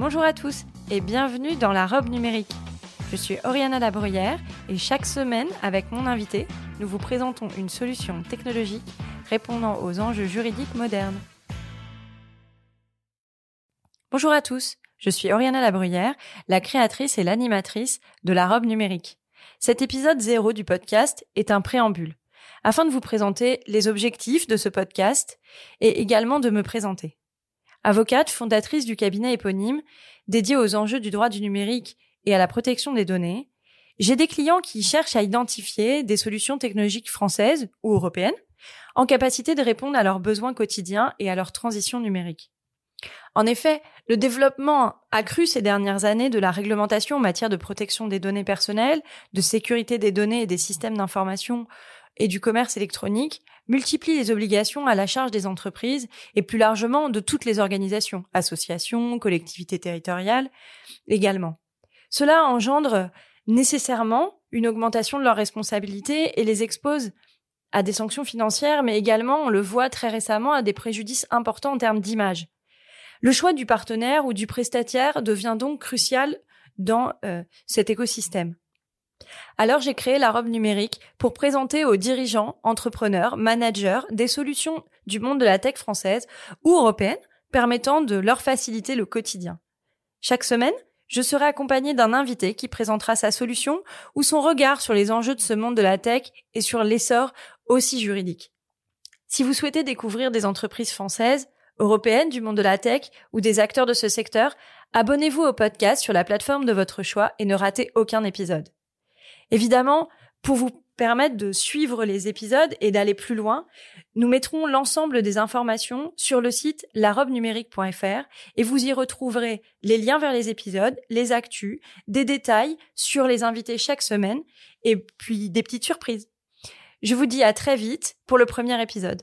Bonjour à tous et bienvenue dans la robe numérique. Je suis Oriana Labruyère et chaque semaine, avec mon invité, nous vous présentons une solution technologique répondant aux enjeux juridiques modernes. Bonjour à tous, je suis Oriana Labruyère, la créatrice et l'animatrice de la robe numérique. Cet épisode zéro du podcast est un préambule, afin de vous présenter les objectifs de ce podcast et également de me présenter. Avocate, fondatrice du cabinet éponyme, dédié aux enjeux du droit du numérique et à la protection des données, j'ai des clients qui cherchent à identifier des solutions technologiques françaises ou européennes en capacité de répondre à leurs besoins quotidiens et à leur transition numérique. En effet, le développement accru ces dernières années de la réglementation en matière de protection des données personnelles, de sécurité des données et des systèmes d'information et du commerce électronique multiplie les obligations à la charge des entreprises et plus largement de toutes les organisations, associations, collectivités territoriales également. Cela engendre nécessairement une augmentation de leurs responsabilités et les expose à des sanctions financières, mais également, on le voit très récemment, à des préjudices importants en termes d'image. Le choix du partenaire ou du prestataire devient donc crucial dans euh, cet écosystème. Alors j'ai créé la robe numérique pour présenter aux dirigeants, entrepreneurs, managers des solutions du monde de la tech française ou européenne permettant de leur faciliter le quotidien. Chaque semaine, je serai accompagné d'un invité qui présentera sa solution ou son regard sur les enjeux de ce monde de la tech et sur l'essor aussi juridique. Si vous souhaitez découvrir des entreprises françaises, européennes du monde de la tech ou des acteurs de ce secteur, abonnez-vous au podcast sur la plateforme de votre choix et ne ratez aucun épisode. Évidemment, pour vous permettre de suivre les épisodes et d'aller plus loin, nous mettrons l'ensemble des informations sur le site larobnumérique.fr et vous y retrouverez les liens vers les épisodes, les actus, des détails sur les invités chaque semaine et puis des petites surprises. Je vous dis à très vite pour le premier épisode.